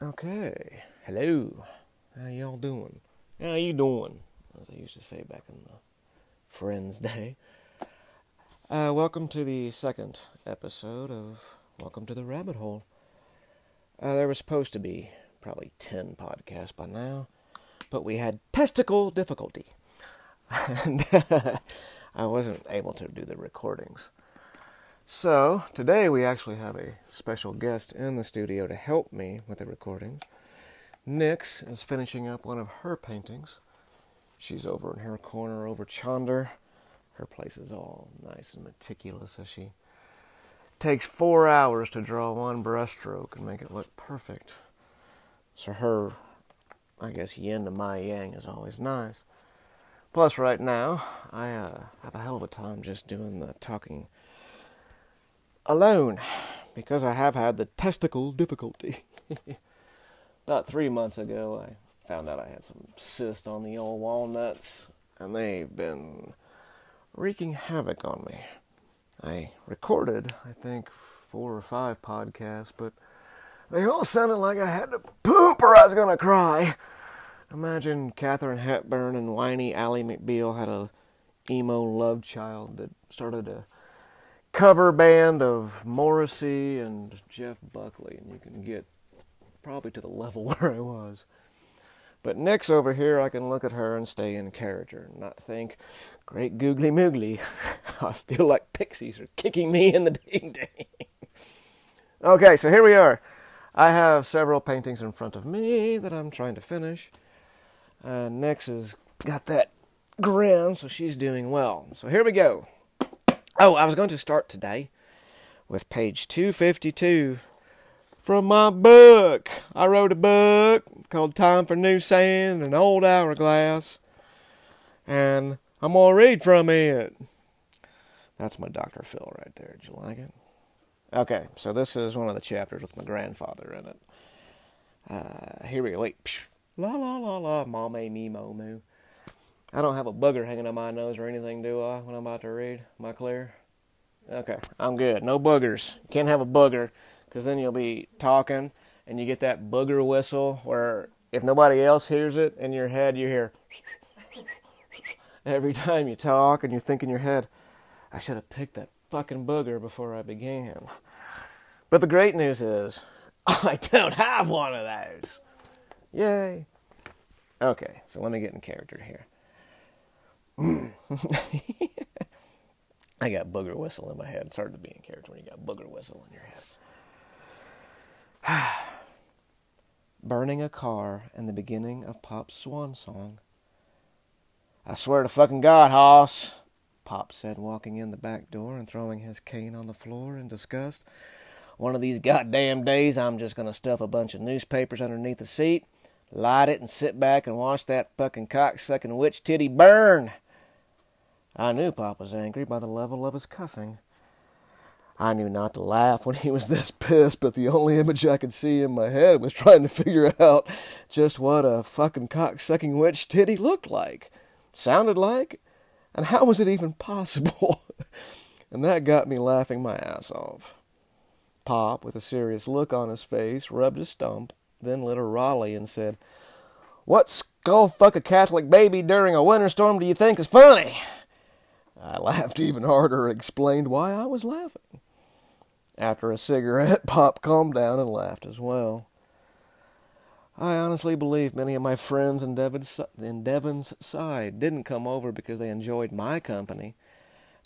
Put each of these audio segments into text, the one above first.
Okay. Hello. How y'all doing? How you doing? As I used to say back in the Friends Day. Uh, welcome to the second episode of Welcome to the Rabbit Hole. Uh, there was supposed to be probably 10 podcasts by now, but we had testicle difficulty. And I wasn't able to do the recordings. So, today we actually have a special guest in the studio to help me with the recordings. Nix is finishing up one of her paintings. She's over in her corner over Chonder. Her place is all nice and meticulous as she takes four hours to draw one brushstroke and make it look perfect. So her, I guess, yin to my yang is always nice. Plus, right now, I uh, have a hell of a time just doing the talking alone because I have had the testicle difficulty. About three months ago, I found out I had some cyst on the old walnuts, and they've been wreaking havoc on me. I recorded, I think, four or five podcasts, but they all sounded like I had to poop or I was going to cry. Imagine Katharine Hepburn and whiny Ally McBeal had a emo love child that started a cover band of Morrissey and Jeff Buckley, and you can get probably to the level where I was. But Nix over here, I can look at her and stay in character and not think, great googly moogly, I feel like pixies are kicking me in the ding ding. okay, so here we are. I have several paintings in front of me that I'm trying to finish. Uh, Nix has got that grin, so she's doing well. So here we go. Oh, I was going to start today with page 252 from my book. I wrote a book called Time for New Sand and Old Hourglass, and I'm going to read from it. That's my Dr. Phil right there. Did you like it? Okay, so this is one of the chapters with my grandfather in it. Uh, here we go. Wait. La la la la. Mame me mo moo. I don't have a booger hanging on my nose or anything, do I, when I'm about to read? Am I clear? Okay, I'm good. No boogers. You can't have a booger because then you'll be talking and you get that booger whistle where if nobody else hears it in your head, you hear every time you talk and you think in your head, I should have picked that fucking booger before I began. But the great news is, I don't have one of those. Yay. Okay, so let me get in character here. I got booger whistle in my head. It's hard to be in character when you got booger whistle in your head. Burning a car and the beginning of Pop's swan song. I swear to fucking God, Hoss, Pop said, walking in the back door and throwing his cane on the floor in disgust. One of these goddamn days, I'm just going to stuff a bunch of newspapers underneath the seat, light it, and sit back and watch that fucking cock-sucking witch titty burn. I knew Pop was angry by the level of his cussing. I knew not to laugh when he was this pissed, but the only image I could see in my head was trying to figure out just what a fucking cock-sucking witch titty looked like, sounded like, and how was it even possible? and that got me laughing my ass off. Pop, with a serious look on his face, rubbed his stump, then lit a Raleigh and said, What skull fuck a Catholic baby during a winter storm do you think is funny? I laughed even harder and explained why I was laughing. After a cigarette, Pop calmed down and laughed as well. I honestly believe many of my friends in Devon's, in Devon's side didn't come over because they enjoyed my company.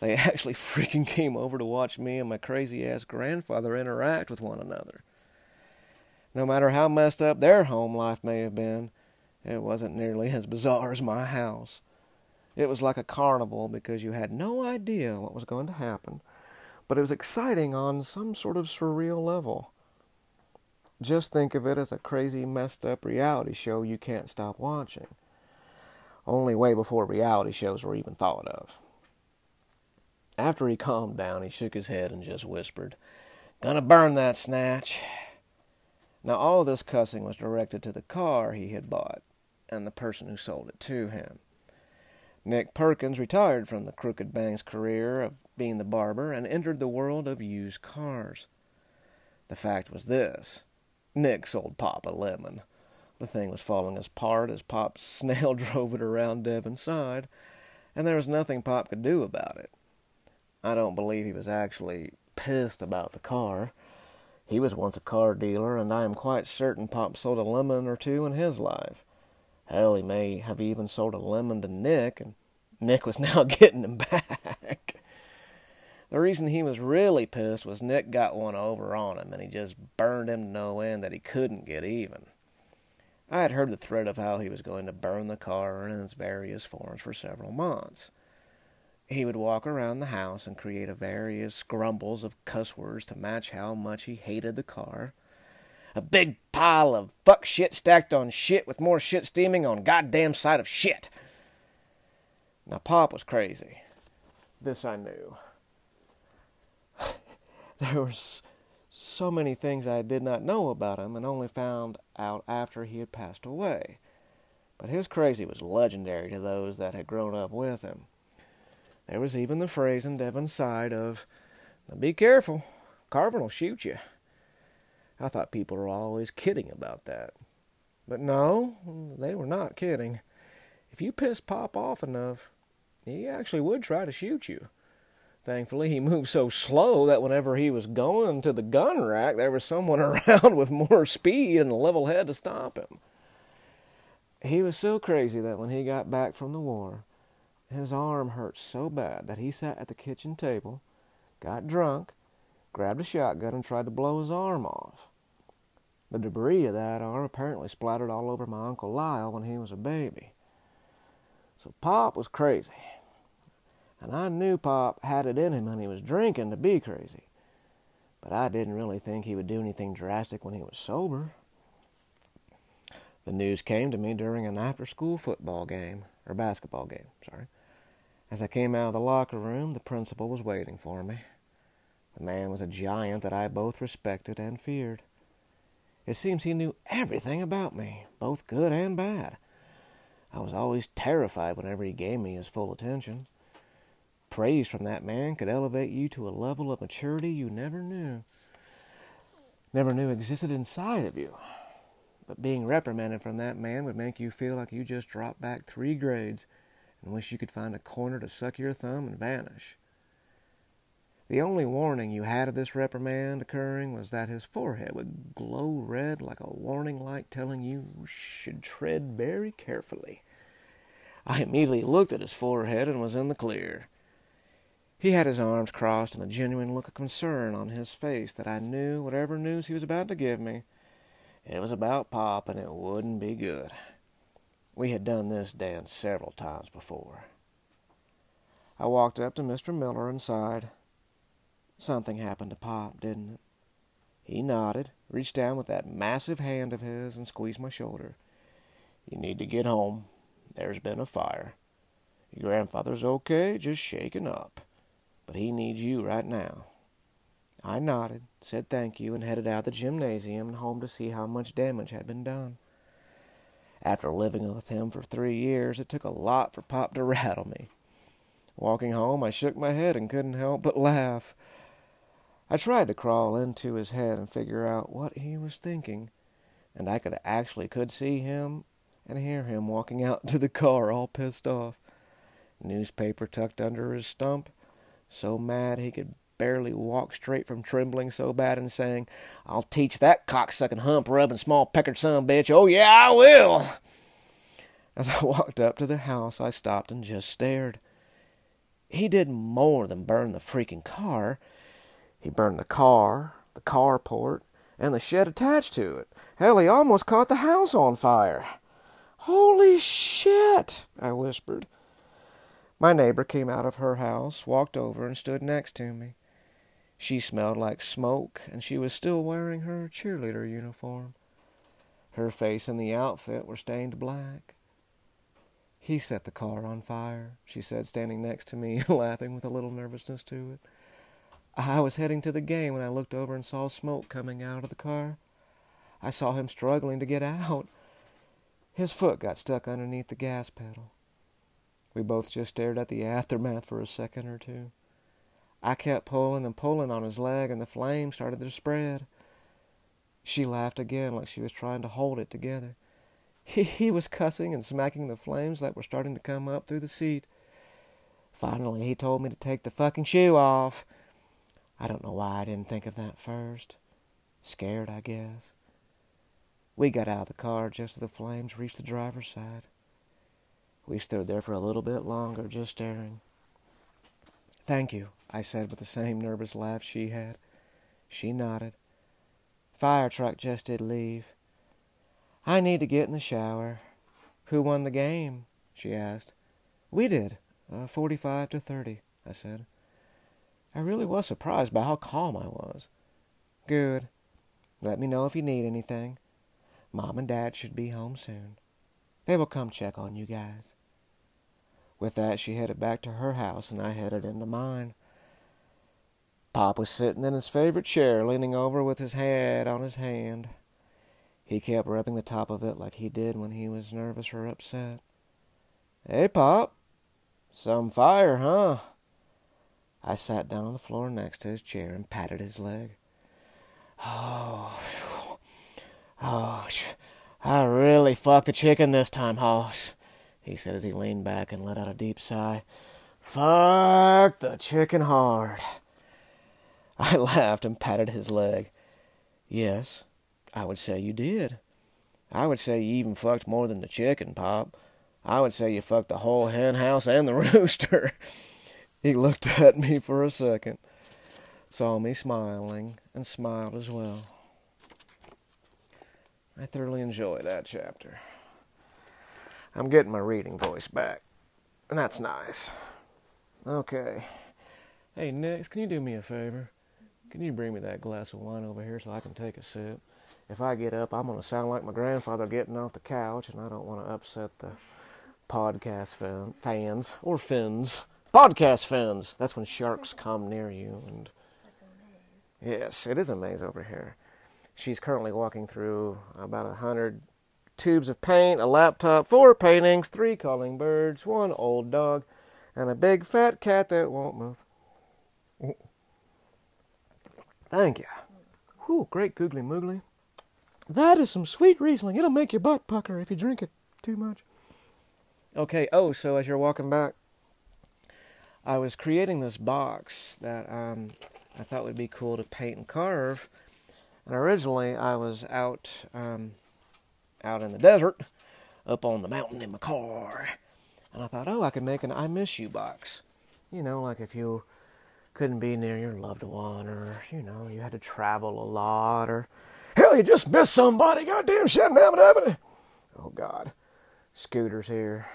They actually freaking came over to watch me and my crazy ass grandfather interact with one another. No matter how messed up their home life may have been, it wasn't nearly as bizarre as my house. It was like a carnival because you had no idea what was going to happen, but it was exciting on some sort of surreal level. Just think of it as a crazy, messed up reality show you can't stop watching. Only way before reality shows were even thought of. After he calmed down, he shook his head and just whispered, Gonna burn that snatch. Now, all of this cussing was directed to the car he had bought and the person who sold it to him. Nick Perkins retired from the Crooked Bank's career of being the barber and entered the world of used cars. The fact was this Nick sold Pop a lemon. The thing was falling apart as Pop snail drove it around Devon's side, and there was nothing Pop could do about it. I don't believe he was actually pissed about the car. He was once a car dealer, and I am quite certain Pop sold a lemon or two in his life. Hell, he may have even sold a lemon to Nick, and Nick was now getting him back. the reason he was really pissed was Nick got one over on him, and he just burned him to no end that he couldn't get even. I had heard the threat of how he was going to burn the car in its various forms for several months. He would walk around the house and create various grumbles of cuss words to match how much he hated the car. A big pile of fuck shit stacked on shit with more shit steaming on goddamn side of shit. Now, Pop was crazy. This I knew. there were so many things I did not know about him and only found out after he had passed away. But his crazy was legendary to those that had grown up with him. There was even the phrase in Devon's side of, Be careful, Carvin will shoot you. I thought people were always kidding about that. But no, they were not kidding. If you pissed Pop off enough, he actually would try to shoot you. Thankfully, he moved so slow that whenever he was going to the gun rack, there was someone around with more speed and a level head to stop him. He was so crazy that when he got back from the war, his arm hurt so bad that he sat at the kitchen table, got drunk, grabbed a shotgun, and tried to blow his arm off. The debris of that arm apparently splattered all over my Uncle Lyle when he was a baby. So Pop was crazy. And I knew Pop had it in him when he was drinking to be crazy. But I didn't really think he would do anything drastic when he was sober. The news came to me during an after school football game, or basketball game, sorry. As I came out of the locker room, the principal was waiting for me. The man was a giant that I both respected and feared. It seems he knew everything about me, both good and bad. I was always terrified whenever he gave me his full attention. Praise from that man could elevate you to a level of maturity you never knew, never knew existed inside of you. But being reprimanded from that man would make you feel like you just dropped back three grades and wish you could find a corner to suck your thumb and vanish. The only warning you had of this reprimand occurring was that his forehead would glow red like a warning light telling you should tread very carefully. I immediately looked at his forehead and was in the clear. He had his arms crossed and a genuine look of concern on his face that I knew whatever news he was about to give me, it was about Pop and it wouldn't be good. We had done this dance several times before. I walked up to Mr. Miller and sighed. Something happened to Pop, didn't it? He nodded, reached down with that massive hand of his, and squeezed my shoulder. You need to get home. There's been a fire. Your grandfather's okay, just shaken up but he needs you right now. I nodded, said thank you, and headed out of the gymnasium and home to see how much damage had been done. After living with him for three years, it took a lot for Pop to rattle me. Walking home, I shook my head and couldn't help but laugh. I tried to crawl into his head and figure out what he was thinking, and I could actually could see him and hear him walking out to the car all pissed off. Newspaper tucked under his stump, so mad he could barely walk straight from trembling so bad and saying, I'll teach that cocksucking hump rubbing small peckered son bitch. Oh, yeah, I will. As I walked up to the house, I stopped and just stared. He did more than burn the freaking car. He burned the car, the carport, and the shed attached to it. Hell, he almost caught the house on fire. Holy shit, I whispered. My neighbor came out of her house, walked over, and stood next to me. She smelled like smoke, and she was still wearing her cheerleader uniform. Her face and the outfit were stained black. He set the car on fire, she said, standing next to me, laughing with a little nervousness to it. I was heading to the game when I looked over and saw smoke coming out of the car. I saw him struggling to get out. His foot got stuck underneath the gas pedal. We both just stared at the aftermath for a second or two. I kept pulling and pulling on his leg, and the flame started to spread. She laughed again like she was trying to hold it together. He, he was cussing and smacking the flames that were starting to come up through the seat. Finally, he told me to take the fucking shoe off. I don't know why I didn't think of that first. Scared, I guess. We got out of the car just as the flames reached the driver's side. We stood there for a little bit longer, just staring. Thank you, I said with the same nervous laugh she had. She nodded. Fire truck just did leave. I need to get in the shower. Who won the game? she asked. We did, uh, 45 to 30, I said. I really was surprised by how calm I was. Good. Let me know if you need anything. Mom and Dad should be home soon. They will come check on you guys. With that, she headed back to her house, and I headed into mine. Pop was sitting in his favorite chair, leaning over with his head on his hand. He kept rubbing the top of it like he did when he was nervous or upset. Hey, Pop. Some fire, huh? I sat down on the floor next to his chair and patted his leg. Oh, oh, I really fucked the chicken this time, Hoss, he said as he leaned back and let out a deep sigh. Fuck the chicken hard. I laughed and patted his leg. Yes, I would say you did. I would say you even fucked more than the chicken, Pop. I would say you fucked the whole hen house and the rooster. He looked at me for a second, saw me smiling, and smiled as well. I thoroughly enjoy that chapter. I'm getting my reading voice back, and that's nice. Okay. Hey, Nix, can you do me a favor? Can you bring me that glass of wine over here so I can take a sip? if I get up, I'm going to sound like my grandfather getting off the couch, and I don't want to upset the podcast fans or fins. Podcast fans. That's when sharks come near you. And yes, it is a maze over here. She's currently walking through about a hundred tubes of paint, a laptop, four paintings, three calling birds, one old dog, and a big fat cat that won't move. Thank you. Whew, great googly moogly. That is some sweet Riesling. It'll make your butt pucker if you drink it too much. Okay, oh, so as you're walking back, I was creating this box that um, I thought would be cool to paint and carve. And originally, I was out um, out in the desert, up on the mountain in my car, and I thought, oh, I could make an "I miss you" box. You know, like if you couldn't be near your loved one, or you know, you had to travel a lot, or Hell, you just missed somebody. Goddamn shit. Oh, God. Scooter's here.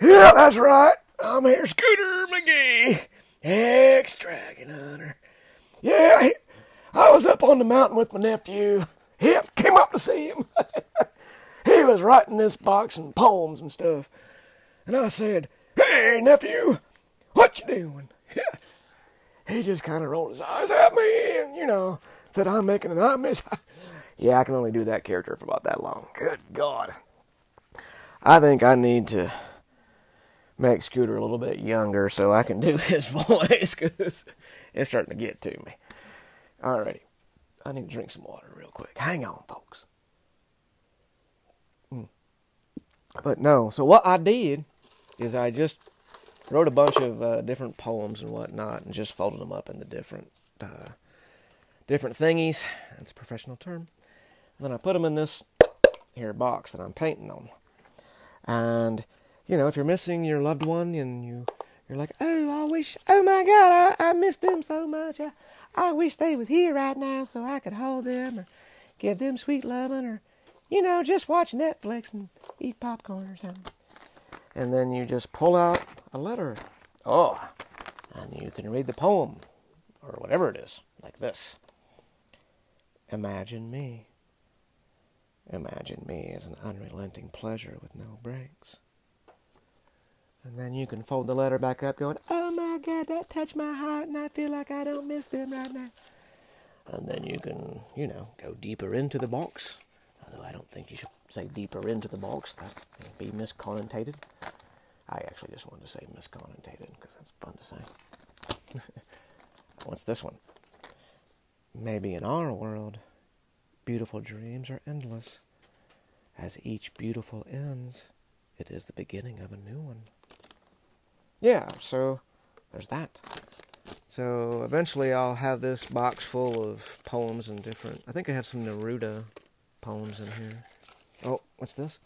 Yeah, that's right. I'm here, Scooter McGee, ex-dragon hunter. Yeah, I was up on the mountain with my nephew. Yep, came up to see him. he was writing this box and poems and stuff. And I said, Hey, nephew, what you doing? He just kind of rolled his eyes at me and, you know, said I'm making an I miss. yeah, I can only do that character for about that long. Good God. I think I need to make Scooter a little bit younger so I can do his voice because it's starting to get to me. Alrighty. I need to drink some water real quick. Hang on, folks. Mm. But no, so what I did is I just wrote a bunch of uh, different poems and whatnot and just folded them up into different uh, different thingies. That's a professional term. And then I put them in this here box that I'm painting on. And you know, if you're missing your loved one and you you're like, oh, I wish, oh my God, I, I miss them so much. I, I wish they was here right now so I could hold them or give them sweet loving or, you know, just watch Netflix and eat popcorn or something. And then you just pull out a letter. Oh, and you can read the poem or whatever it is, like this. Imagine me. Imagine me as an unrelenting pleasure with no breaks. And then you can fold the letter back up, going, Oh my God, that touched my heart, and I feel like I don't miss them right now. And then you can, you know, go deeper into the box. Although I don't think you should say deeper into the box, that would be misconnotated. I actually just wanted to say misconnotated because that's fun to say. What's this one? Maybe in our world, beautiful dreams are endless. As each beautiful ends, it is the beginning of a new one. Yeah, so there's that. So eventually I'll have this box full of poems and different. I think I have some Neruda poems in here. Oh, what's this?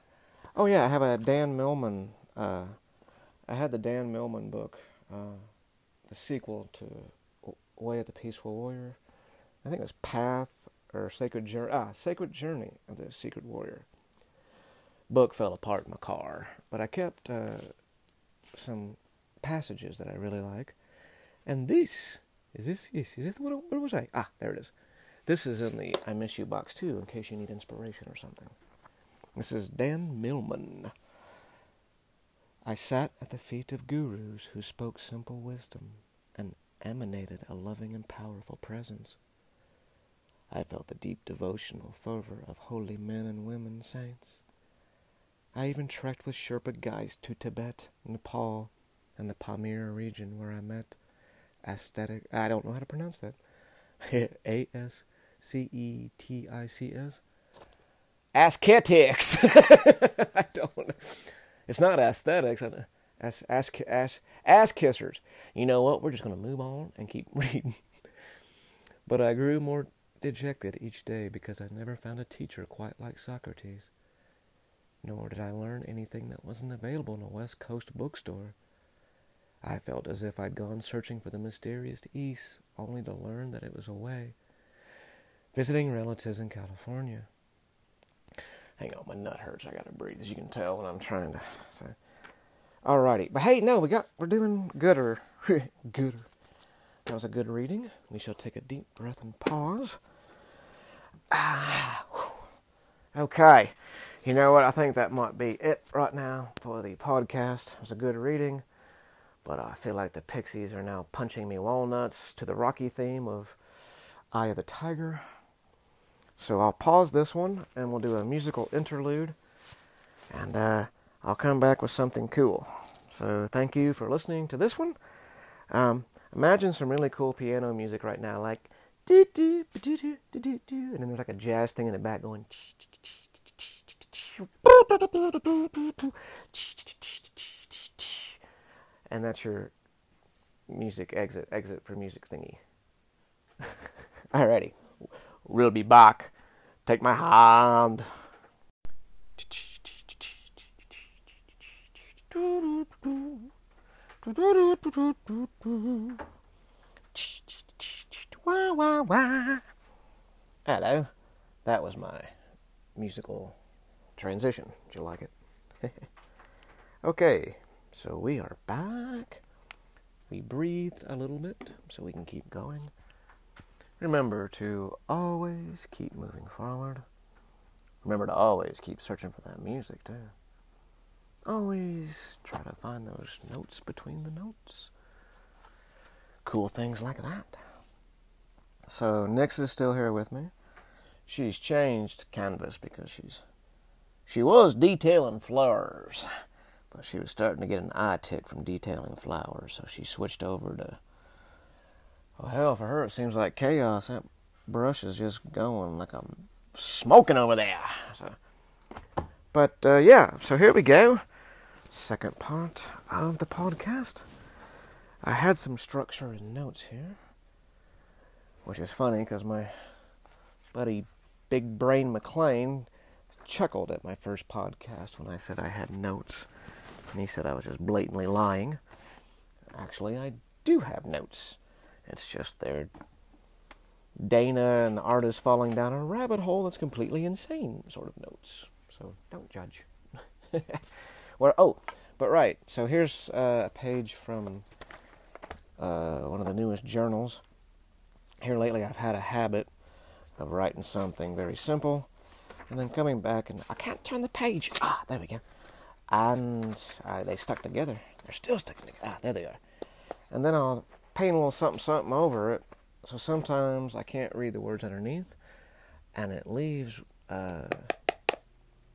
Oh yeah, I have a Dan Millman. Uh, I had the Dan Millman book, uh, the sequel to Way of the Peaceful Warrior. I think it was Path or Sacred Journey. Ah, Sacred Journey of the Secret Warrior. Book fell apart in my car, but I kept uh, some passages that I really like. And this is this is, is this what, what was I? Ah, there it is. This is in the I Miss You box too, in case you need inspiration or something. This is Dan Millman. I sat at the feet of gurus who spoke simple wisdom and emanated a loving and powerful presence. I felt the deep devotional fervor of holy men and women saints. I even trekked with Sherpa guides to Tibet, Nepal, and the Pamir region where I met aesthetic. I don't know how to pronounce that. A S C E T I C S. Ascetics. I don't. It's not aesthetics. Ass, ass, ass, ass kissers. You know what? We're just going to move on and keep reading. but I grew more dejected each day because I never found a teacher quite like Socrates. Nor did I learn anything that wasn't available in a West Coast bookstore. I felt as if I'd gone searching for the mysterious East, only to learn that it was away, visiting relatives in California. Hang on, my nut hurts. I gotta breathe, as you can tell when I'm trying to say. Alrighty, but hey, no, we got we're doing gooder, gooder. That was a good reading. We shall take a deep breath and pause. Ah, okay. You know what? I think that might be it right now for the podcast. It was a good reading. But I feel like the Pixies are now punching me walnuts to the Rocky theme of Eye of the Tiger. So I'll pause this one and we'll do a musical interlude. And uh, I'll come back with something cool. So thank you for listening to this one. Um, imagine some really cool piano music right now, like do do do do do do do, and then there's like a jazz thing in the back going. And that's your music exit exit for music thingy. Alrighty, we'll be back. Take my hand. Hello, that was my musical transition. Did you like it? okay. So we are back. We breathed a little bit so we can keep going. Remember to always keep moving forward. Remember to always keep searching for that music, too. Always try to find those notes between the notes. Cool things like that. So, Nix is still here with me. She's changed canvas because she's. She was detailing flowers. But she was starting to get an eye tick from detailing flowers, so she switched over to. Well, hell, for her, it seems like chaos. That brush is just going like I'm smoking over there. So, but uh, yeah, so here we go. Second part of the podcast. I had some structure and notes here, which is funny because my buddy Big Brain McLean chuckled at my first podcast when I said I had notes. And he said I was just blatantly lying. Actually, I do have notes. It's just they're Dana and the artist falling down a rabbit hole that's completely insane sort of notes. So don't judge. Where oh, but right. So here's uh, a page from uh, one of the newest journals. Here lately, I've had a habit of writing something very simple and then coming back and I can't turn the page. Ah, there we go and uh, they stuck together. They're still sticking together. Ah, there they are. And then I'll paint a little something something over it. So sometimes I can't read the words underneath, and it leaves. Uh,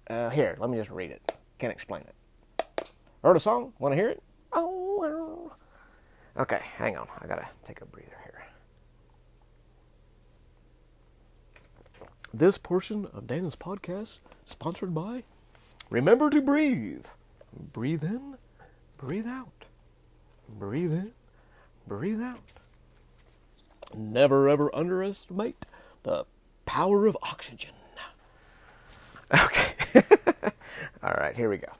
uh, here, let me just read it. Can't explain it. Heard a song? Want to hear it? Oh, okay. Hang on. I gotta take a breather here. This portion of Dana's podcast sponsored by Remember to breathe. Breathe in, breathe out. Breathe in, breathe out. Never ever underestimate the power of oxygen. Okay. All right, here we go.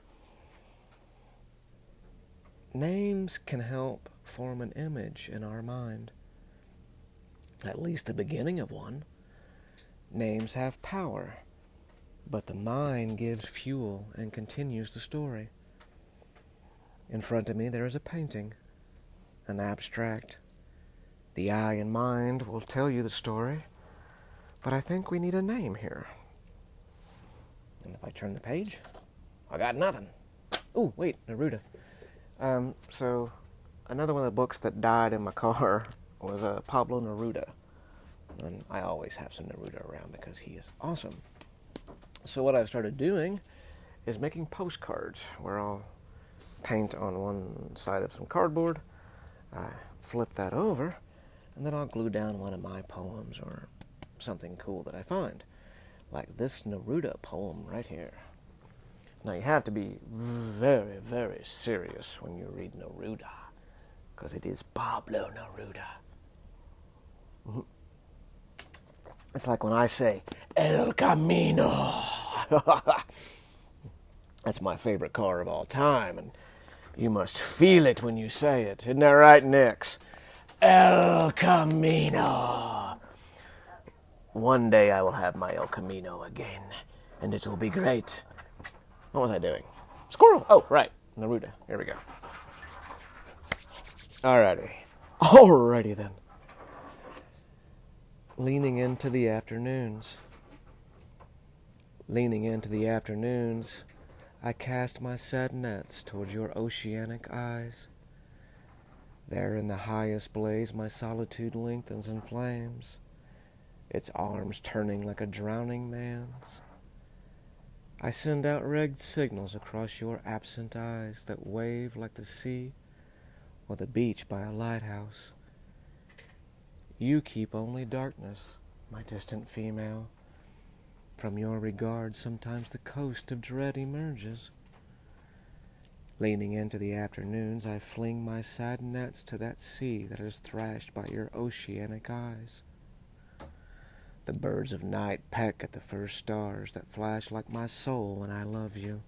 Names can help form an image in our mind, at least the beginning of one. Names have power, but the mind gives fuel and continues the story. In front of me, there is a painting, an abstract. The eye and mind will tell you the story, but I think we need a name here. And if I turn the page, I got nothing. Oh, wait, Neruda. Um, so, another one of the books that died in my car was uh, Pablo Neruda. And I always have some Neruda around because he is awesome. So, what I've started doing is making postcards where I'll paint on one side of some cardboard, I flip that over, and then I'll glue down one of my poems or something cool that I find like this Neruda poem right here. Now, you have to be very, very serious when you read Neruda, because it is Pablo Neruda. It's like when I say, El Camino. That's my favorite car of all time, and you must feel it when you say it. Isn't that right, Nix? El Camino. One day I will have my El Camino again, and it will be great. What was I doing? Squirrel! Oh, right. Neruda. Here we go. Alrighty. Alrighty then. Leaning into the afternoons. Leaning into the afternoons, I cast my sad nets toward your oceanic eyes. There in the highest blaze, my solitude lengthens and flames its arms turning like a drowning man's. I send out red signals across your absent eyes that wave like the sea or the beach by a lighthouse. You keep only darkness, my distant female. From your regard, sometimes the coast of dread emerges. Leaning into the afternoons, I fling my sad nets to that sea that is thrashed by your oceanic eyes. The birds of night peck at the first stars that flash like my soul when I love you.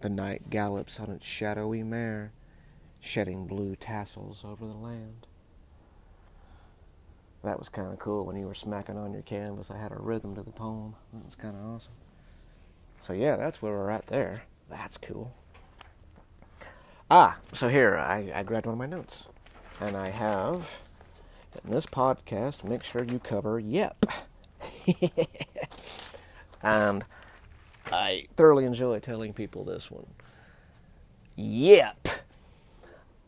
The night gallops on its shadowy mare, shedding blue tassels over the land. That was kind of cool when you were smacking on your canvas. I had a rhythm to the poem. That was kind of awesome. So, yeah, that's where we're at there. That's cool. Ah, so here, I, I grabbed one of my notes. And I have in this podcast, make sure you cover yep. and I thoroughly enjoy telling people this one. Yep.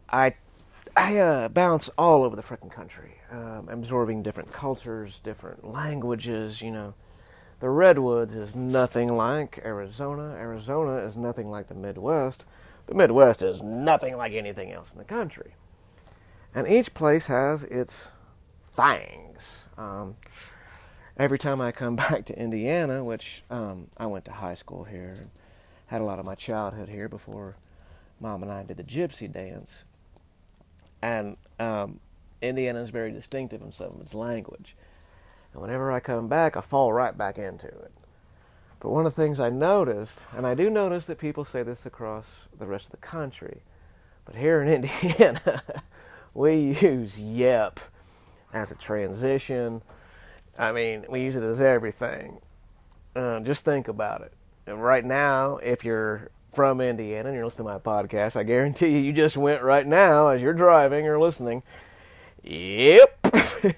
I I uh, bounce all over the freaking country, um, absorbing different cultures, different languages. You know, the redwoods is nothing like Arizona. Arizona is nothing like the Midwest. The Midwest is nothing like anything else in the country. And each place has its things. Um, every time I come back to Indiana, which um, I went to high school here, had a lot of my childhood here before mom and I did the gypsy dance. And um, Indiana is very distinctive in some of its language. And whenever I come back, I fall right back into it. But one of the things I noticed, and I do notice that people say this across the rest of the country, but here in Indiana, we use yep as a transition. I mean, we use it as everything. Uh, just think about it. And right now, if you're from Indiana and you're listening to my podcast, I guarantee you, you just went right now as you're driving or listening. Yep.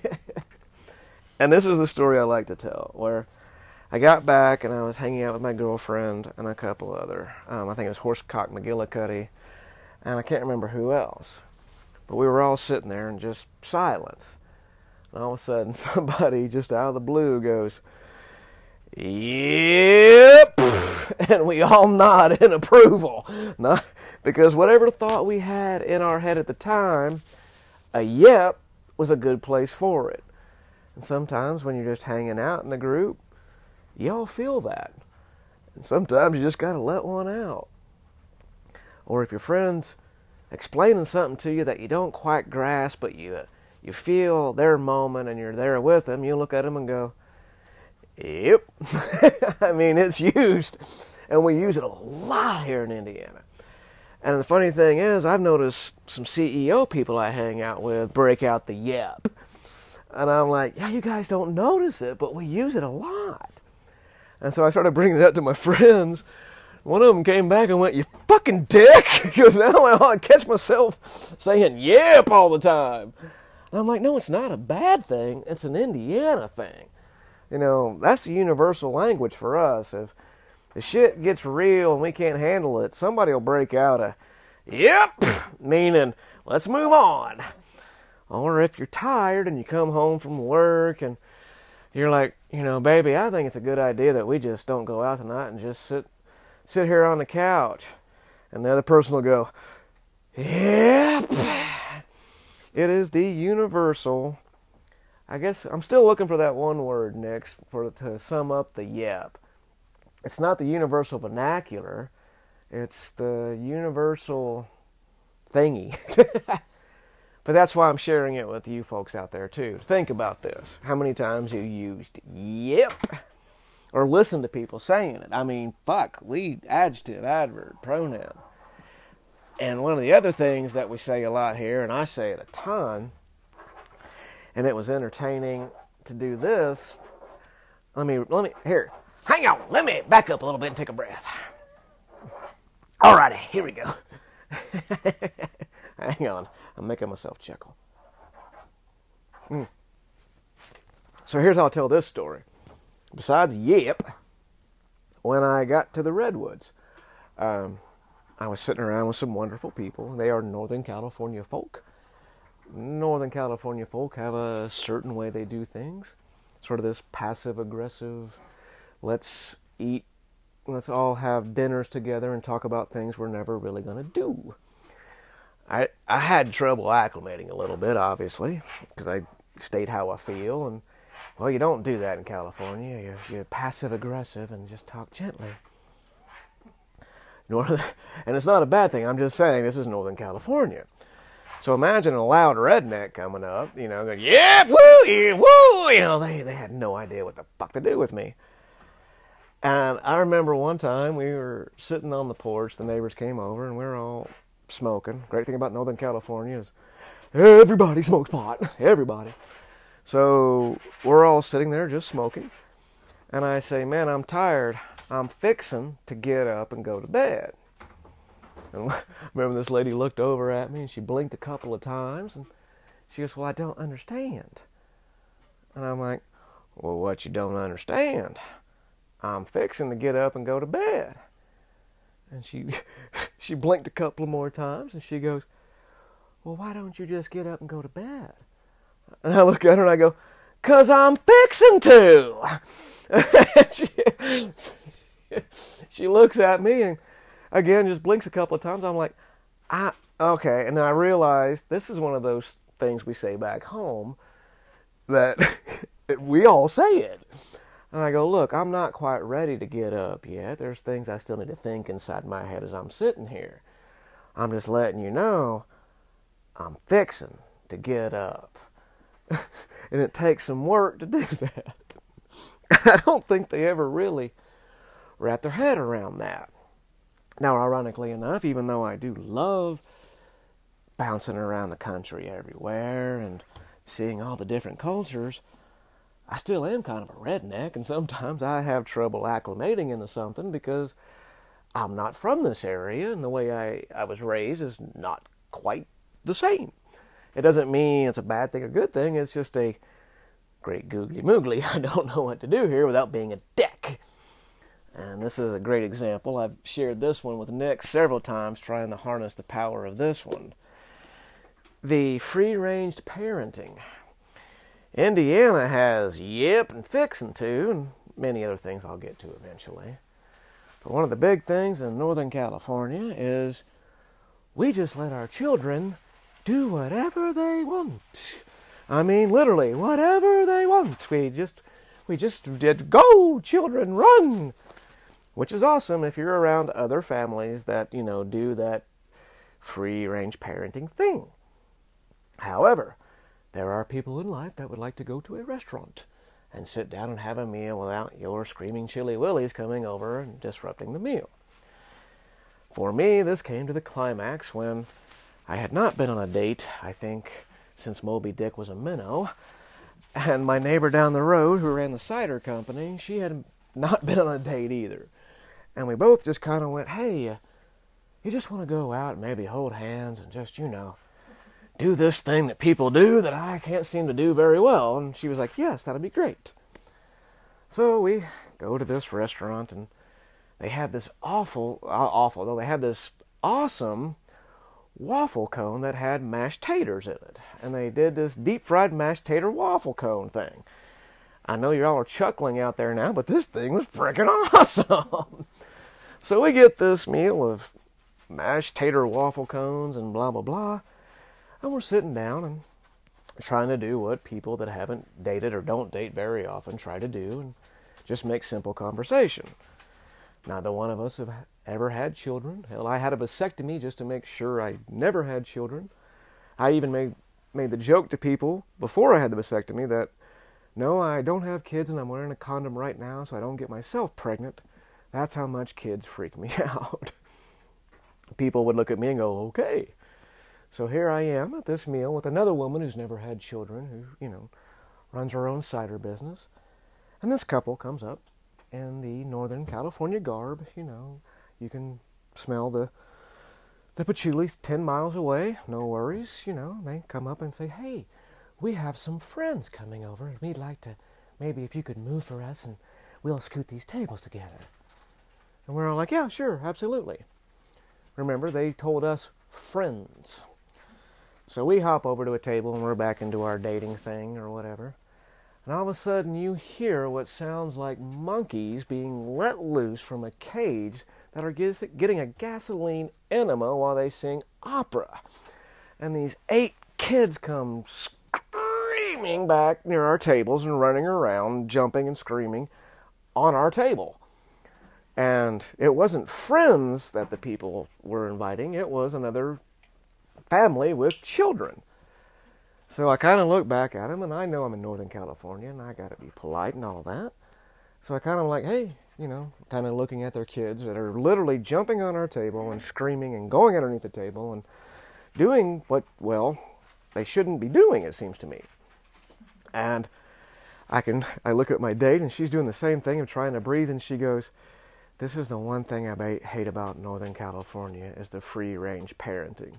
and this is the story I like to tell, where I got back and I was hanging out with my girlfriend and a couple other. Um, I think it was Horsecock McGillicuddy, and I can't remember who else. But we were all sitting there in just silence. And all of a sudden, somebody just out of the blue goes, Yep. and we all nod in approval. Not, because whatever thought we had in our head at the time, a yep was a good place for it. And sometimes when you're just hanging out in a group, y'all feel that. And sometimes you just got to let one out. Or if your friends explaining something to you that you don't quite grasp, but you you feel their moment and you're there with them, you look at them and go, "Yep." I mean, it's used, and we use it a lot here in Indiana. And the funny thing is, I've noticed some CEO people I hang out with break out the yep. And I'm like, yeah, you guys don't notice it, but we use it a lot. And so I started bringing that to my friends. One of them came back and went, you fucking dick. Because now I catch myself saying yep all the time. And I'm like, no, it's not a bad thing. It's an Indiana thing. You know, that's the universal language for us. If the shit gets real and we can't handle it, somebody will break out a yep, meaning let's move on. Or if you're tired and you come home from work and you're like, you know, baby, I think it's a good idea that we just don't go out tonight and just sit sit here on the couch. And the other person will go, Yep. It is the universal. I guess I'm still looking for that one word next for to sum up the yep it's not the universal vernacular, it's the universal thingy. but that's why I'm sharing it with you folks out there too. Think about this. How many times you used yep or listen to people saying it? I mean, fuck, we adjective, adverb, pronoun. And one of the other things that we say a lot here, and I say it a ton, and it was entertaining to do this. Let me let me here. Hang on, let me back up a little bit and take a breath. Alrighty, here we go. Hang on, I'm making myself chuckle. Mm. So here's how I'll tell this story. Besides yep, when I got to the Redwoods, um, I was sitting around with some wonderful people. They are Northern California folk. Northern California folk have a certain way they do things, sort of this passive aggressive let's eat, let's all have dinners together and talk about things we're never really going to do. I I had trouble acclimating a little bit, obviously, because I state how I feel, and well, you don't do that in California. You're, you're passive aggressive and just talk gently. Northern, and it's not a bad thing. I'm just saying this is Northern California. So imagine a loud redneck coming up, you know, going, yeah, woo, yeah, woo. You know, they, they had no idea what the fuck to do with me. And I remember one time we were sitting on the porch, the neighbors came over, and we were all smoking. Great thing about Northern California is everybody smokes pot. Everybody. So we're all sitting there just smoking. And I say, Man, I'm tired. I'm fixing to get up and go to bed. And remember this lady looked over at me and she blinked a couple of times and she goes, Well, I don't understand. And I'm like, Well, what you don't understand? I'm fixing to get up and go to bed. And she she blinked a couple of more times and she goes, Well, why don't you just get up and go to bed? And I look at her and I go, Cause I'm fixing to. she, she looks at me and again just blinks a couple of times. I'm like, I okay. And then I realized this is one of those things we say back home that we all say it. And I go, look, I'm not quite ready to get up yet. There's things I still need to think inside my head as I'm sitting here. I'm just letting you know I'm fixing to get up. and it takes some work to do that. I don't think they ever really wrap their head around that. Now, ironically enough, even though I do love bouncing around the country everywhere and seeing all the different cultures, I still am kind of a redneck, and sometimes I have trouble acclimating into something because I'm not from this area, and the way I, I was raised is not quite the same. It doesn't mean it's a bad thing or good thing, it's just a great googly moogly. I don't know what to do here without being a dick. And this is a great example. I've shared this one with Nick several times, trying to harness the power of this one. The free ranged parenting. Indiana has yep and fixing to, and many other things I'll get to eventually. But one of the big things in Northern California is we just let our children do whatever they want. I mean, literally, whatever they want. We just, we just did go, children, run, which is awesome if you're around other families that you know do that free range parenting thing. However, there are people in life that would like to go to a restaurant and sit down and have a meal without your screaming chilly willies coming over and disrupting the meal. For me, this came to the climax when I had not been on a date, I think, since Moby Dick was a minnow. And my neighbor down the road, who ran the cider company, she had not been on a date either. And we both just kind of went, hey, you just want to go out and maybe hold hands and just, you know, do this thing that people do that I can't seem to do very well. And she was like, yes, that'd be great. So we go to this restaurant and they had this awful, uh, awful, though they had this awesome waffle cone that had mashed taters in it. And they did this deep fried mashed tater waffle cone thing. I know you all are chuckling out there now, but this thing was freaking awesome. So we get this meal of mashed tater waffle cones and blah, blah, blah. And we're sitting down and trying to do what people that haven't dated or don't date very often try to do and just make simple conversation. Neither one of us have ever had children. Hell, I had a vasectomy just to make sure I never had children. I even made made the joke to people before I had the vasectomy that no, I don't have kids and I'm wearing a condom right now so I don't get myself pregnant. That's how much kids freak me out. people would look at me and go, "Okay." So here I am at this meal with another woman who's never had children, who, you know, runs her own cider business. And this couple comes up in the Northern California garb, you know, you can smell the the patchouli 10 miles away, no worries, you know. They come up and say, hey, we have some friends coming over. and We'd like to, maybe if you could move for us and we'll scoot these tables together. And we're all like, yeah, sure, absolutely. Remember, they told us friends. So we hop over to a table and we're back into our dating thing or whatever. And all of a sudden, you hear what sounds like monkeys being let loose from a cage that are getting a gasoline enema while they sing opera. And these eight kids come screaming back near our tables and running around, jumping and screaming on our table. And it wasn't friends that the people were inviting, it was another family with children. So I kind of look back at them, and I know I'm in Northern California, and I got to be polite and all that. So I kind of like, hey, you know, kind of looking at their kids that are literally jumping on our table and screaming and going underneath the table and doing what, well, they shouldn't be doing, it seems to me. And I can, I look at my date and she's doing the same thing of trying to breathe and she goes, this is the one thing I hate about Northern California is the free range parenting.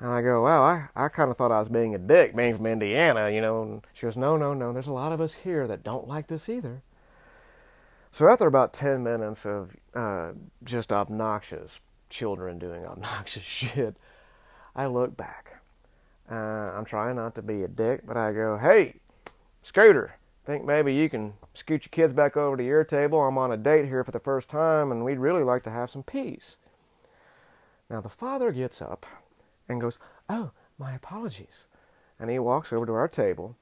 And I go, wow, I, I kind of thought I was being a dick being from Indiana, you know. And she goes, no, no, no, there's a lot of us here that don't like this either. So after about 10 minutes of uh, just obnoxious children doing obnoxious shit, I look back. Uh, I'm trying not to be a dick, but I go, hey, Scooter, think maybe you can scoot your kids back over to your table. I'm on a date here for the first time, and we'd really like to have some peace. Now the father gets up and goes, oh, my apologies. And he walks over to our table,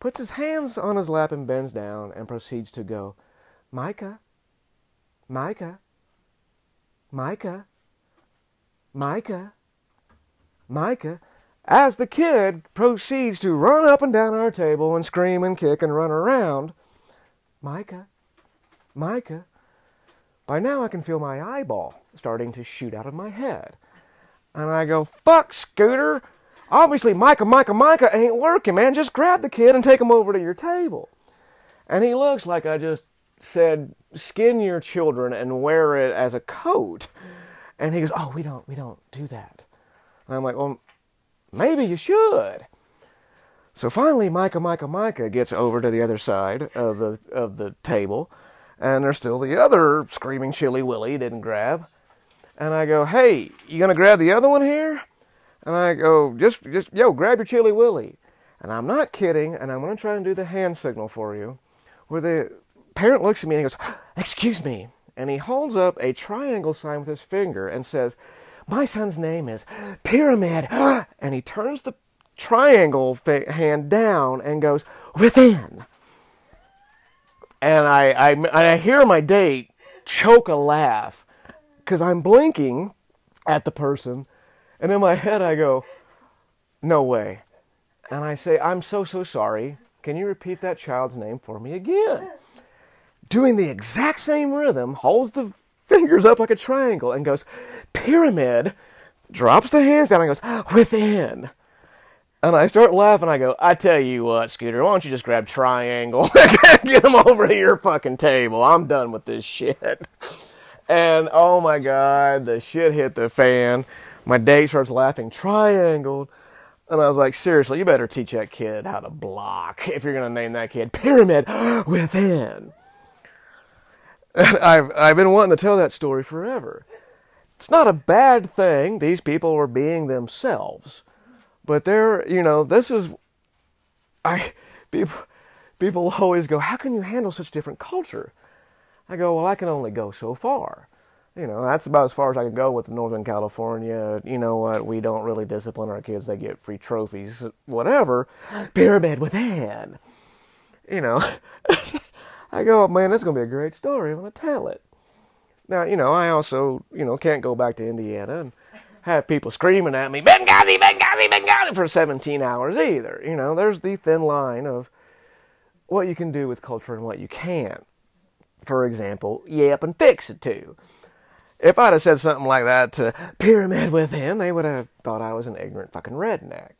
puts his hands on his lap and bends down, and proceeds to go, Micah, Micah, Micah, Micah, Micah, as the kid proceeds to run up and down our table and scream and kick and run around. Micah, Micah. By now I can feel my eyeball starting to shoot out of my head. And I go, fuck, Scooter. Obviously, Micah, Micah, Micah ain't working, man. Just grab the kid and take him over to your table. And he looks like I just said, "Skin your children and wear it as a coat." And he goes, "Oh, we don't, we don't do that." And I'm like, "Well, maybe you should." So finally, Micah, Micah, Micah gets over to the other side of the of the table, and there's still the other screaming Chilly Willy didn't grab. And I go, "Hey, you gonna grab the other one here?" And I go, "Just, just, yo, grab your Chilly Willy." And I'm not kidding, and I'm gonna try and do the hand signal for you, where the parent looks at me and goes, Excuse me. and he holds up a triangle sign with his finger and says, My son's name is Pyramid. And he turns the triangle hand down and goes, Within. And I, I, I hear my date choke a laugh because I'm blinking at the person, and in my head I go, No way. And I say, I'm so, so sorry. Can you repeat that child's name for me again? Doing the exact same rhythm, holds the fingers up like a triangle and goes, Pyramid, drops the hands down and goes, Within. And I start laughing. I go, I tell you what, Scooter, why don't you just grab triangle? Get him over to your fucking table. I'm done with this shit. And oh my god, the shit hit the fan. My date starts laughing, triangle. And I was like, seriously, you better teach that kid how to block if you're going to name that kid Pyramid Within. And I've, I've been wanting to tell that story forever. It's not a bad thing. These people were being themselves. But they're, you know, this is, I, people, people always go, how can you handle such different culture? I go, well, I can only go so far. You know, that's about as far as I can go with Northern California. You know what? We don't really discipline our kids. They get free trophies, whatever. Pyramid with within. You know, I go, man, that's going to be a great story. I'm going to tell it. Now, you know, I also, you know, can't go back to Indiana and have people screaming at me, Benghazi, Benghazi, Benghazi, for 17 hours either. You know, there's the thin line of what you can do with culture and what you can't. For example, yep and fix it too. If I'd have said something like that to Pyramid Within, they would have thought I was an ignorant fucking redneck.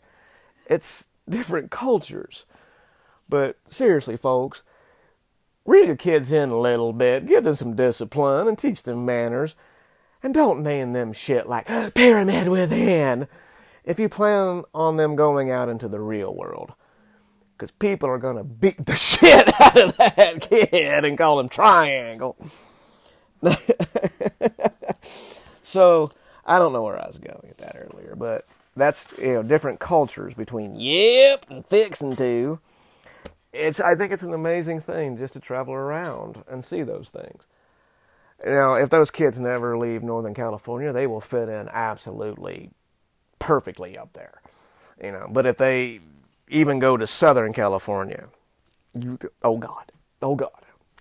It's different cultures. But seriously, folks, reel your kids in a little bit, give them some discipline, and teach them manners. And don't name them shit like Pyramid Within if you plan on them going out into the real world. Because people are going to beat the shit out of that kid and call him Triangle. so, I don't know where I was going with that earlier, but that's, you know, different cultures between yep and fixing to. It's, I think it's an amazing thing just to travel around and see those things. Now, if those kids never leave Northern California, they will fit in absolutely perfectly up there. You know, but if they even go to Southern California, you oh god, oh god.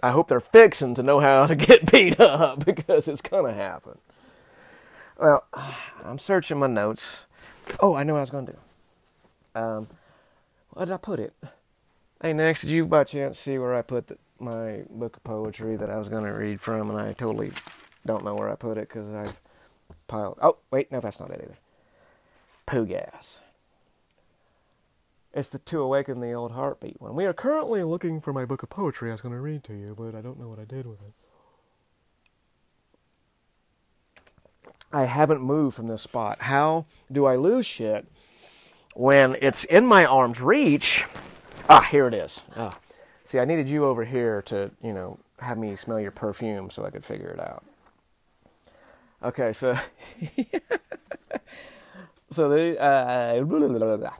I hope they're fixing to know how to get beat up because it's gonna happen. Well, I'm searching my notes. Oh, I know what I was gonna do. Um, where did I put it? Hey, next, did you by chance see where I put the, my book of poetry that I was going to read from, and I totally don't know where I put it because I've piled. Oh, wait, no, that's not it either. Poo gas. It's the To Awaken the Old Heartbeat one. We are currently looking for my book of poetry I was going to read to you, but I don't know what I did with it. I haven't moved from this spot. How do I lose shit when it's in my arm's reach? Ah, here it is. Ah. See, I needed you over here to, you know, have me smell your perfume so I could figure it out. Okay, so so the uh, blah, blah, blah,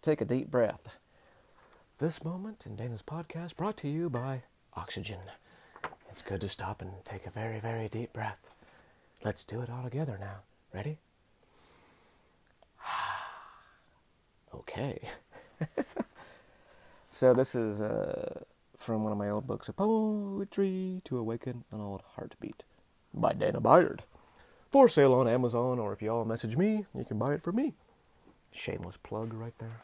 take a deep breath. This moment in Dana's podcast brought to you by Oxygen. It's good to stop and take a very, very deep breath. Let's do it all together now. Ready? okay. So this is uh, from one of my old books of poetry to awaken an old heartbeat by Dana Byard. For sale on Amazon, or if y'all message me, you can buy it for me. Shameless plug right there.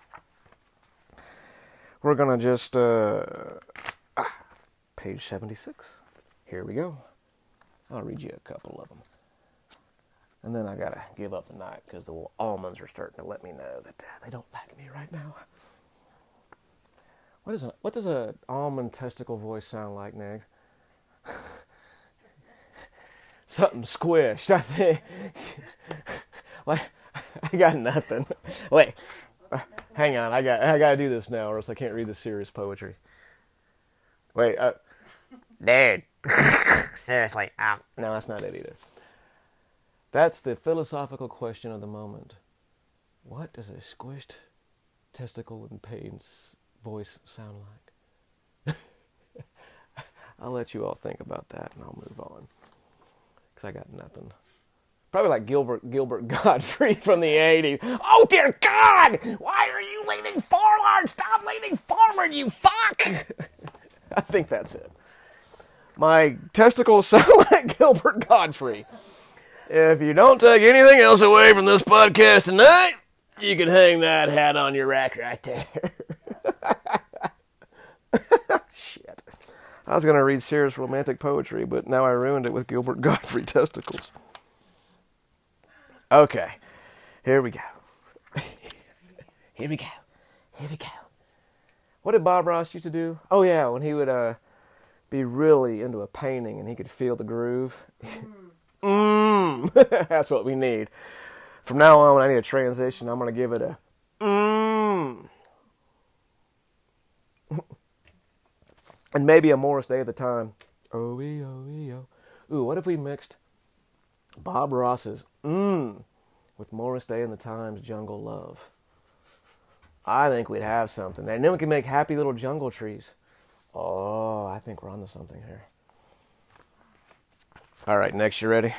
We're gonna just uh, ah, page seventy-six. Here we go. I'll read you a couple of them, and then I gotta give up the night because the almonds are starting to let me know that uh, they don't like me right now. What is a what does a almond testicle voice sound like, Nick? Something squished. I think. like I got nothing. Wait, uh, hang on. I got I got to do this now, or else I can't read the serious poetry. Wait, uh, dude. Seriously, um. No, that's not it either. That's the philosophical question of the moment. What does a squished testicle in pain voice sound like? I'll let you all think about that and I'll move on. Because I got nothing. Probably like Gilbert Gilbert Gottfried from the 80s. Oh dear God! Why are you leaning forward? Stop leaning forward, you fuck! I think that's it. My testicles sound like Gilbert Gottfried. If you don't take anything else away from this podcast tonight, you can hang that hat on your rack right there. Shit. I was going to read serious romantic poetry, but now I ruined it with Gilbert Gottfried testicles. Okay, here we go. here we go. Here we go. What did Bob Ross used to do? Oh, yeah, when he would uh, be really into a painting and he could feel the groove. Mmm. That's what we need. From now on, when I need a transition, I'm going to give it a and maybe a Morris Day at the time. Oh, ee, oh, oh. Ooh, what if we mixed Bob Ross's mmm with Morris Day and the Times Jungle Love? I think we'd have something. And then we can make happy little jungle trees. Oh, I think we're onto something here. All right, next, you ready?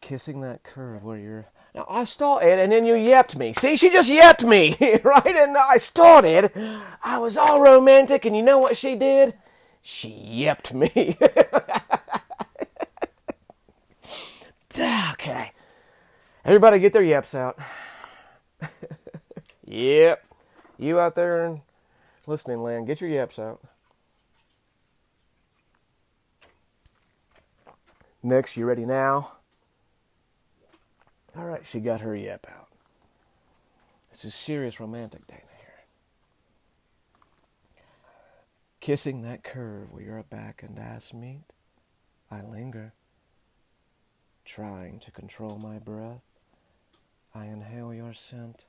Kissing that curve where you're. Now, I started and then you yapped me. See, she just yapped me, right? And I started. I was all romantic, and you know what she did? She yapped me. okay. Everybody get their yaps out. yep. You out there in listening land, get your yaps out. Next, you ready now? All right, she got her yap out. It's a serious romantic day here. Kissing that curve where your back and ass meet, I linger, trying to control my breath. I inhale your scent,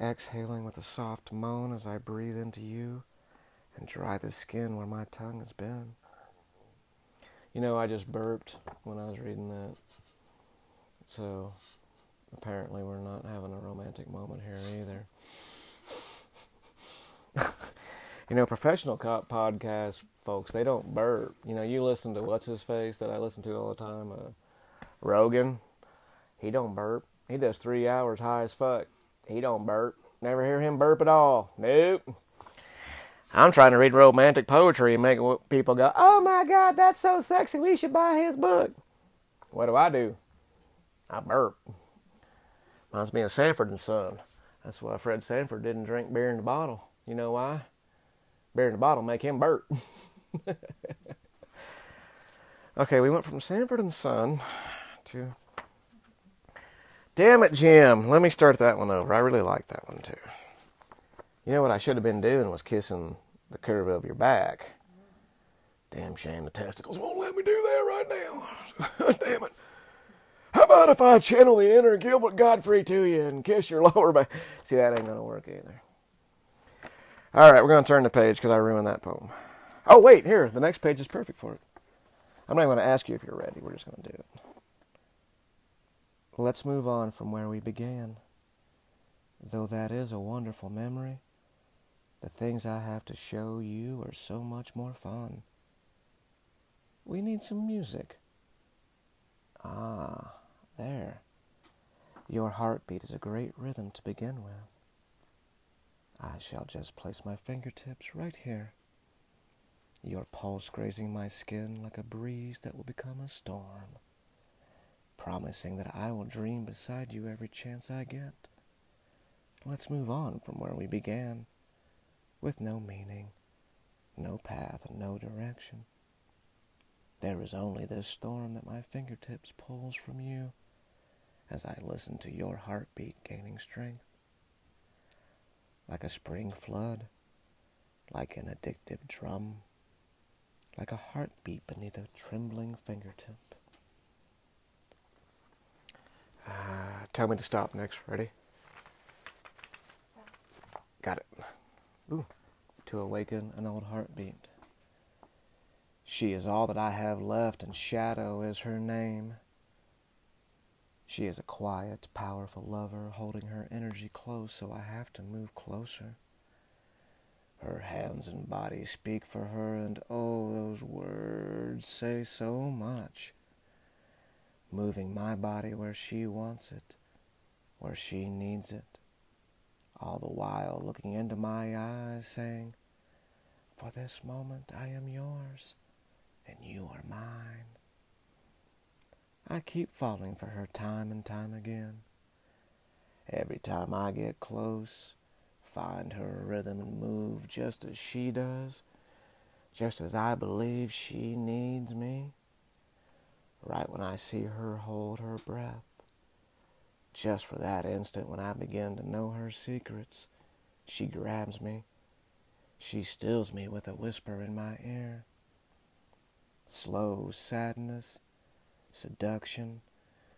exhaling with a soft moan as I breathe into you and dry the skin where my tongue has been. You know, I just burped when I was reading that. So apparently we're not having a romantic moment here either. you know, professional cop podcast folks, they don't burp. You know, you listen to what's his face that I listen to all the time, uh, Rogan. He don't burp. He does three hours high as fuck. He don't burp. Never hear him burp at all. Nope. I'm trying to read romantic poetry and make people go, "Oh my God, that's so sexy! We should buy his book." What do I do? I burp. Reminds me of Sanford and Son. That's why Fred Sanford didn't drink beer in the bottle. You know why? Beer in the bottle make him burp. okay, we went from Sanford and Son to. Damn it, Jim. Let me start that one over. I really like that one too. You know what I should have been doing was kissing the curve of your back. Damn shame the testicles won't let me do that right now. Damn it. How about if I channel the inner Gilbert Gottfried to you and kiss your lower back? See, that ain't going to work either. All right, we're going to turn the page because I ruined that poem. Oh, wait, here. The next page is perfect for it. I'm not even going to ask you if you're ready. We're just going to do it. Let's move on from where we began. Though that is a wonderful memory, the things I have to show you are so much more fun. We need some music. Ah, there. Your heartbeat is a great rhythm to begin with. I shall just place my fingertips right here. Your pulse grazing my skin like a breeze that will become a storm, promising that I will dream beside you every chance I get. Let's move on from where we began, with no meaning, no path, no direction. There is only this storm that my fingertips pulls from you as I listen to your heartbeat gaining strength. Like a spring flood, like an addictive drum, like a heartbeat beneath a trembling fingertip. Uh, tell me to stop next. Ready? Got it. Ooh. To awaken an old heartbeat. She is all that I have left, and Shadow is her name. She is a quiet, powerful lover, holding her energy close, so I have to move closer. Her hands and body speak for her, and oh, those words say so much. Moving my body where she wants it, where she needs it, all the while looking into my eyes, saying, For this moment I am yours, and you are mine. I keep falling for her time and time again. Every time I get close, find her rhythm and move just as she does, just as I believe she needs me. Right when I see her hold her breath, just for that instant when I begin to know her secrets, she grabs me. She stills me with a whisper in my ear. Slow sadness seduction,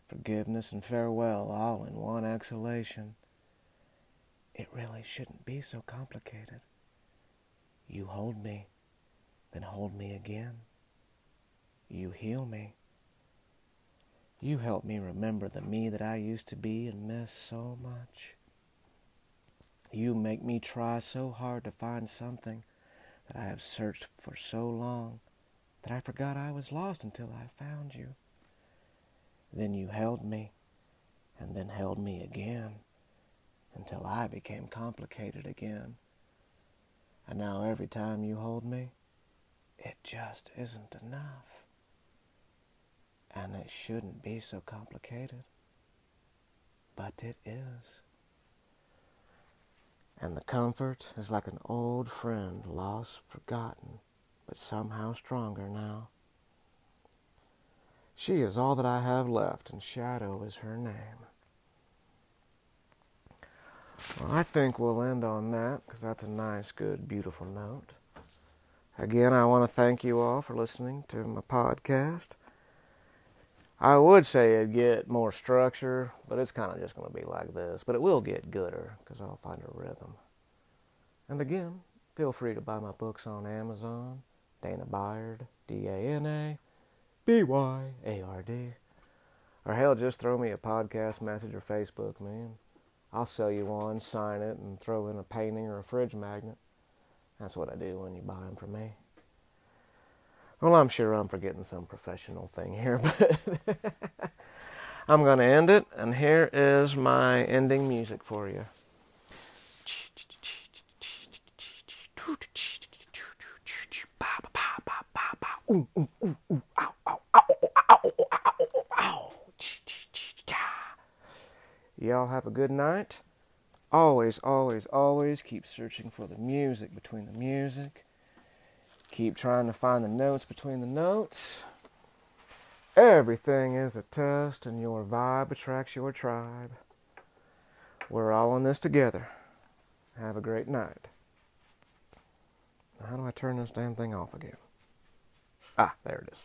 forgiveness, and farewell all in one exhalation. It really shouldn't be so complicated. You hold me, then hold me again. You heal me. You help me remember the me that I used to be and miss so much. You make me try so hard to find something that I have searched for so long that I forgot I was lost until I found you. Then you held me, and then held me again, until I became complicated again. And now every time you hold me, it just isn't enough. And it shouldn't be so complicated. But it is. And the comfort is like an old friend lost, forgotten, but somehow stronger now. She is all that I have left, and Shadow is her name. Well, I think we'll end on that because that's a nice, good, beautiful note. Again, I want to thank you all for listening to my podcast. I would say it'd get more structure, but it's kind of just going to be like this. But it will get gooder because I'll find a rhythm. And again, feel free to buy my books on Amazon. Dana Byard, D A N A B Y A R D. Or hell, just throw me a podcast message or Facebook, man. I'll sell you one, sign it, and throw in a painting or a fridge magnet. That's what I do when you buy them from me. Well, I'm sure I'm forgetting some professional thing here, but I'm going to end it, and here is my ending music for you. Ooh, ooh, ooh, ooh, ow, Y'all have a good night. Always, always, always keep searching for the music between the music. Keep trying to find the notes between the notes. Everything is a test, and your vibe attracts your tribe. We're all in this together. Have a great night. How do I turn this damn thing off again? Ah, there it is.